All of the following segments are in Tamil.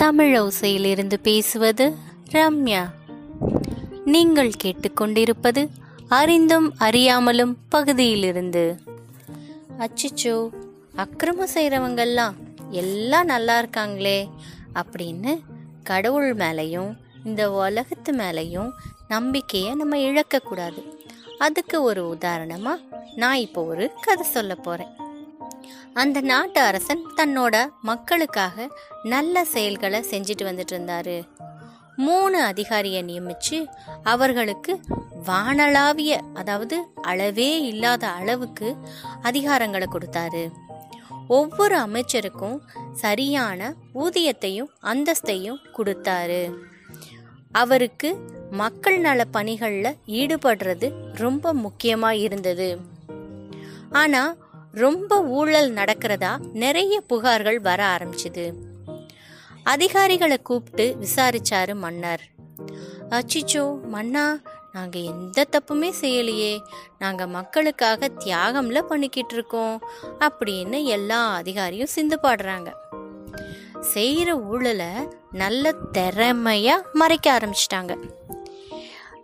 தமிழ் ஓசையிலிருந்து பேசுவது ரம்யா. நீங்கள் கேட்டுக்கொண்டிருப்பது அறிந்தும் அறியாமலும் பகுதியிலிருந்து. அச்சிச்சோ அக்கிரமம் செய்கிறவங்கெல்லாம் எல்லாம் நல்லா இருக்காங்களே அப்படின்னு கடவுள் மேலேயும் இந்த உலகத்து மேலேயும் நம்பிக்கையை நம்ம இழக்கக்கூடாது. அதுக்கு ஒரு உதாரணமாக நான் இப்போ ஒரு கதை சொல்ல போகிறேன் அந்த நாட்டு அரசன் தன்னோட மக்களுக்காக நல்ல செயல்களை செஞ்சுட்டு வந்துட்டு இருந்தாரு. மூணு அதிகாரியை நியமிச்சு அவர்களுக்கு வானளாவிய அதாவது அளவே இல்லாத அளவுக்கு அதிகாரங்களை கொடுத்தாரு. ஒவ்வொரு அமைச்சருக்கும் சரியான ஊதியத்தையும் அந்தஸ்தையும் கொடுத்தாரு. அவருக்கு மக்கள் நல பணிகளில் ஈடுபடுறது ரொம்ப முக்கியமாக இருந்தது. ஆனால் ரொம்ப ஊழல் நடக்கிறதா நிறைய புகார்கள் வர ஆரம்பிச்சுது. அதிகாரிகளை கூப்பிட்டு விசாரிச்சாரு மன்னர். அச்சிச்சோ மன்னா நாங்க எந்த தப்புமே செய்யலையே. நாங்க மக்களுக்காக தியாகம்ல பண்ணிக்கிட்டு இருக்கோம் அப்படின்னு எல்லா அதிகாரியும் சிந்து பாடுறாங்க. செய்யற ஊழலை நல்ல திறமையா மறைக்க ஆரம்பிச்சிட்டாங்க.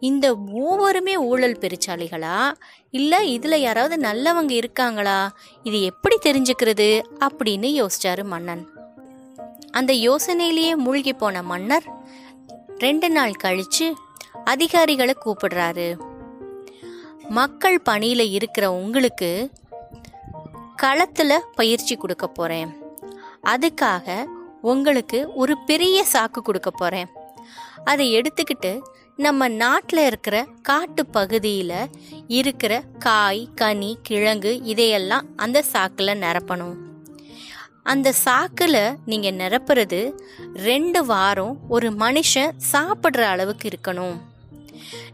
இந்த மூவருமே ஊழல் பெருச்சாளிகளா? இல்ல இதுல யாராவது நல்லவங்க இருக்காங்களா? இது எப்படி தெரிஞ்சுக்கிறது? அப்படின்னு யோசிச்சாரு மன்னன். அந்த யோசனையிலேயே மூழ்கி போன மன்னர் ரெண்டு நாள் கழிச்சு அதிகாரிகளை கூப்பிடுறாரு. மக்கள் பணியில இருக்கிற உங்களுக்கு களத்துல பயிற்சி கொடுக்க போறேன். அதுக்காக உங்களுக்கு ஒரு பெரிய சாக்கு கொடுக்க போறேன். அதை எடுத்துக்கிட்டு நம்ம நாட்டில் இருக்கிற காட்டு பகுதியில் இருக்கிற காய் கனி கிழங்கு இதையெல்லாம் அந்த சாக்கில் நிரப்பணும். அந்த சாக்கில் நீங்கள் நிரப்புறது ரெண்டு வாரம் ஒரு மனுஷன் சாப்பிட்ற அளவுக்கு இருக்கணும்.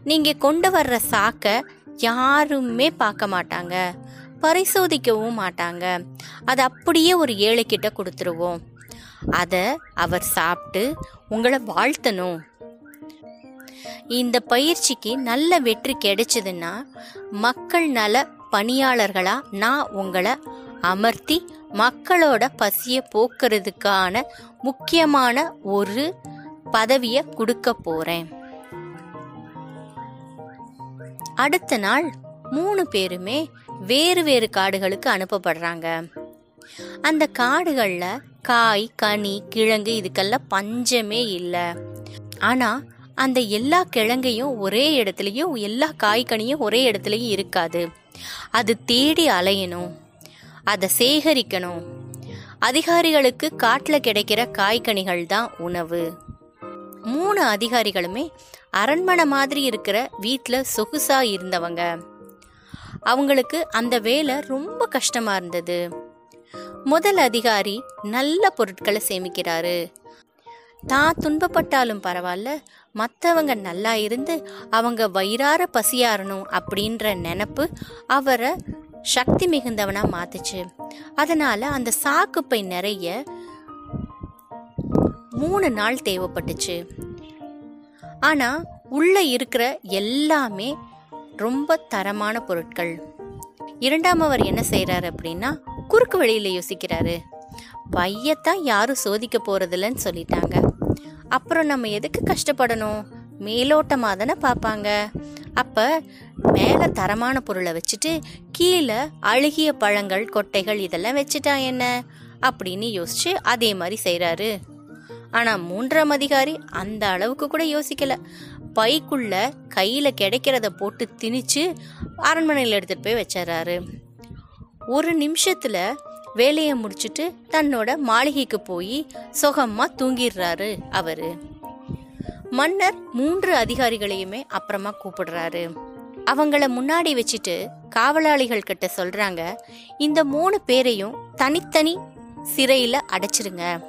நீங்கள் கொண்டு வர்ற சாக்கை யாருமே பார்க்க மாட்டாங்க. பரிசோதிக்கவும் மாட்டாங்க. அதை அப்படியே ஒரு ஏழைக்கிட்ட கொடுத்துருவோம். அதை அவர் சாப்பிட்டு உங்களை வாழ்த்தணும். இந்த பயிற்சிக்கு நல்ல வெற்றி கிடைச்சதுன்னா மக்கள் நல பணியாளர்களா நான் உங்களை அமர்த்தி மக்களோட பசியை போக்குறதுக்கான முக்கியமான ஒரு பதவியை கொடுக்க போறேன். அடுத்த நாள் மூணு பேருமே வேறு வேறு காடுகளுக்கு அனுப்பப்படுறாங்க. அந்த காடுகள்ல காய் கனி கிழங்கு இதுக்கெல்லாம் பஞ்சமே இல்லை. ஆனா அந்த எல்லா கிழங்கையும் ஒரே இடத்துலையும் எல்லா காய்கனியும் ஒரே இடத்துலையும் இருக்காது. அது தேடி அலையணும். அதை சேகரிக்கணும். அதிகாரிகளுக்கு காட்டில் கிடைக்கிற காய்கனிகள் தான் உணவு. மூணு அதிகாரிகளுமே அரண்மனை மாதிரி இருக்கிற வீட்டில் சொகுசாக இருந்தவங்க. அவங்களுக்கு அந்த வேலை ரொம்ப கஷ்டமாக இருந்தது. முதல் அதிகாரி நல்ல பொருட்களை சேமிக்கிறாரு. தான் துன்பப்பட்டாலும் பரவாயில்ல மற்றவங்க நல்லா இருந்து அவங்க வயிறார பசியாறணும் அப்படின்ற நினப்பு அவரை சக்தி மிகுந்தவனா மாத்துச்சு. அதனால அந்த சாக்குப்பை நிறைய மூணு நாள் தேவைப்பட்டுச்சு. ஆனா உள்ள இருக்கிற எல்லாமே ரொம்ப தரமான பொருட்கள். இரண்டாம் அவர் என்ன செய்யறாரு அப்படின்னா குறுக்கு வழியில யோசிக்கிறாரு. பையத்தான் யாரும் சோதிக்க போறதில்லன்னு சொல்லிட்டாங்க. அப்புறம் நம்ம எதுக்கு கஷ்டப்படணும்? மேலோட்டமாக தானே பார்ப்பாங்க. அப்போ மேலே தரமான பொருளை வச்சுட்டு கீழே அழுகிய பழங்கள் கொட்டைகள் இதெல்லாம் வச்சுட்டா என்ன? அப்படின்னு யோசிச்சு அதே மாதிரி செய்கிறாரு ஆனால் மூன்றாம் அதிகாரி அந்த அளவுக்கு கூட யோசிக்கல. பைக்குள்ள கையில் கிடைக்கிறத போட்டு திணிச்சு அரண்மனையில் எடுத்துகிட்டு போய் வச்சிடறாரு. ஒரு நிமிஷத்தில் வேலையை முடிச்சுட்டு தன்னோட மாளிகைக்கு போய் சுகமா தூங்கிடுறாரு அவரு. மன்னர் மூன்று அதிகாரிகளையுமே அப்புறமா கூப்பிடுறாரு. அவங்கள முன்னாடி வச்சுட்டு காவலாளிகள் கிட்ட சொல்றாங்க இந்த மூணு பேரையும் தனித்தனி சிறையில அடைச்சிருங்க.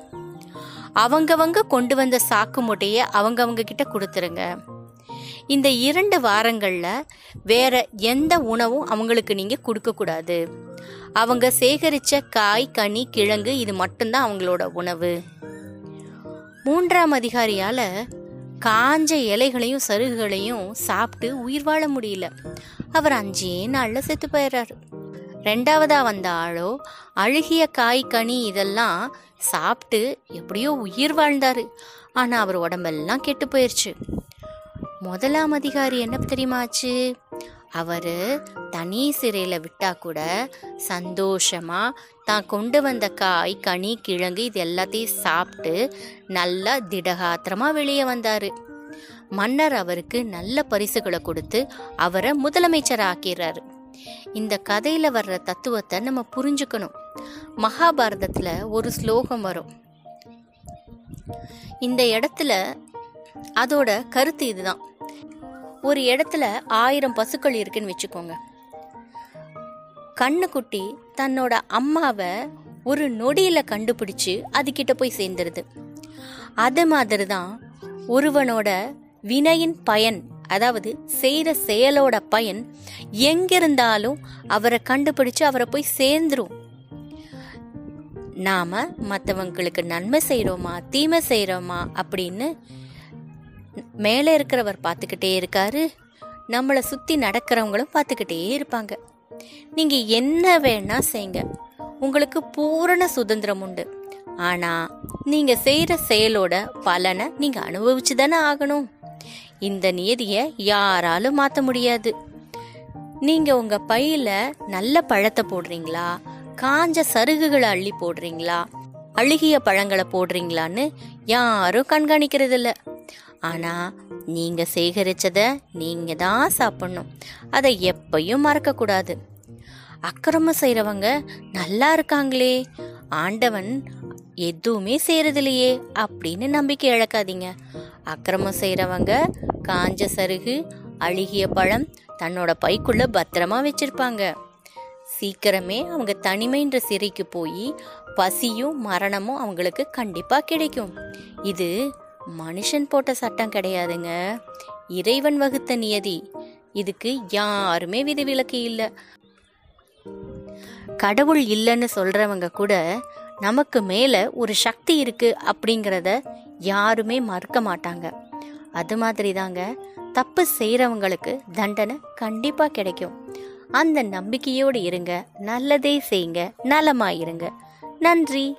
அவங்கவங்க கொண்டு வந்த சாக்கு மூட்டைய அவங்கவங்க கிட்ட கொடுத்துருங்க. இந்த இரண்டு வாரங்கள்ல வேற எந்த உணவும் அவங்களுக்கு நீங்க கொடுக்க கூடாது அவங்க சேகரிச்ச காய் கனி கிழங்கு இது மட்டும்தான் அவங்களோட உணவு. மூன்றாம் அதிகாரியால காஞ்ச இலைகளையும் சருகுகளையும் சாப்பிட்டு உயிர் வாழ முடியல. அவர் அஞ்சே நாள்ல செத்து போயிடுறாரு ரெண்டாவதா வந்த ஆளோ அழுகிய காய் கனி இதெல்லாம் சாப்பிட்டு எப்படியோ உயிர் வாழ்ந்தாரு. ஆனா அவர் உடம்பெல்லாம் கெட்டு போயிருச்சு. முதலாம் அதிகாரி என்ன தெரியுமாச்சு அவர் தனி சிறையில் விட்டால் கூட சந்தோஷமாக தான் கொண்டு வந்த காய் கனி கிழங்கு இது எல்லாத்தையும் சாப்பிட்டு நல்லா திடகாத்திரமாக வெளியே வந்தார். மன்னர் அவருக்கு நல்ல பரிசுகளை கொடுத்து அவரை முதலமைச்சர் ஆக்கிறாரு இந்த கதையில வர்ற தத்துவத்தை நம்ம புரிஞ்சுக்கணும். மகாபாரதத்துல ஒரு ஸ்லோகம் வரும். இந்த இடத்துல அதோட கருத்து இதுதான். ஒரு இடத்துல ஆயிரம் பசுக்கள் இருக்குன்னு வச்சுக்கோங்க. கண்ணுக்குட்டி தன்னோட அம்மாவை ஒரு நொடியில கண்டுபிடிச்சு அதுகிட்ட போய் சேர்ந்துருது. அது மாதிரி தான் ஒருவனோட வினையின் பயன் அதாவது செய்யற செயலோட பயன் எங்கிருந்தாலும் அவரை கண்டுபிடிச்சு அவரை போய் சேர்ந்துரும். நாம மற்றவங்களுக்கு நன்மை செய்கிறோமா தீமை செய்கிறோமா அப்படின்னு மேலே இருக்கிறவர் பார்த்துக்கிட்டே இருக்காரு. நம்மளை சுற்றி நடக்கிறவங்களும் பார்த்துக்கிட்டே இருப்பாங்க. நீங்கள் என்ன வேணா செய்யுங்க. உங்களுக்கு பூரண சுதந்திரம் உண்டு. ஆனால் நீங்கள் செய்கிற செயலோட பலனை நீங்கள் அனுபவிச்சு தானே ஆகணும். இந்த நியதியை யாராலும் மாற்ற முடியாது. நீங்கள் உங்கள் பையில் நல்ல பழத்தை போடுறீங்களா? காஞ்ச சருகுகளை அள்ளி போடுறீங்களா? அழுகிய பழங்களை போடுறீங்களான்னு யாரும் கண்காணிக்கிறதில்ல. ஆனா நீங்க சேகரிச்சத நீங்க தான் சாப்பிடணும். அதை எப்பயும் மறக்க கூடாது அக்கிரமம் செய்யறவங்க நல்லா இருக்காங்களே ஆண்டவன் எதுவுமே செய்யறதில்லையே அப்படின்னு நம்பிக்கை இழக்காதீங்க. அக்கிரமம் செய்கிறவங்க காஞ்ச சருகு அழுகிய பழம் தன்னோட பைக்குள்ள பத்திரமா வச்சிருப்பாங்க. சீக்கிரமே அவங்க தனிமைன்ற சிறைக்கு போய் பசியும் மரணமும் அவங்களுக்கு கண்டிப்பா கிடைக்கும். இது மனுஷன் போட்ட சட்டம் கிடையாதுங்க. இறைவன் வகுத்த நியதி. இதுக்கு யாருமே விதிவிலக்கு இல்லை. கடவுள் இல்லைன்னு சொல்றவங்க கூட நமக்கு மேல ஒரு சக்தி இருக்கு அப்படிங்கிறத யாருமே மறுக்க மாட்டாங்க. அது மாதிரி தாங்க தப்பு செய்கிறவங்களுக்கு தண்டனை கண்டிப்பாக கிடைக்கும். அந்த நம்பிக்கையோடு இருங்க நல்லதே செய்யுங்க நலமாயிருங்க. நன்றி.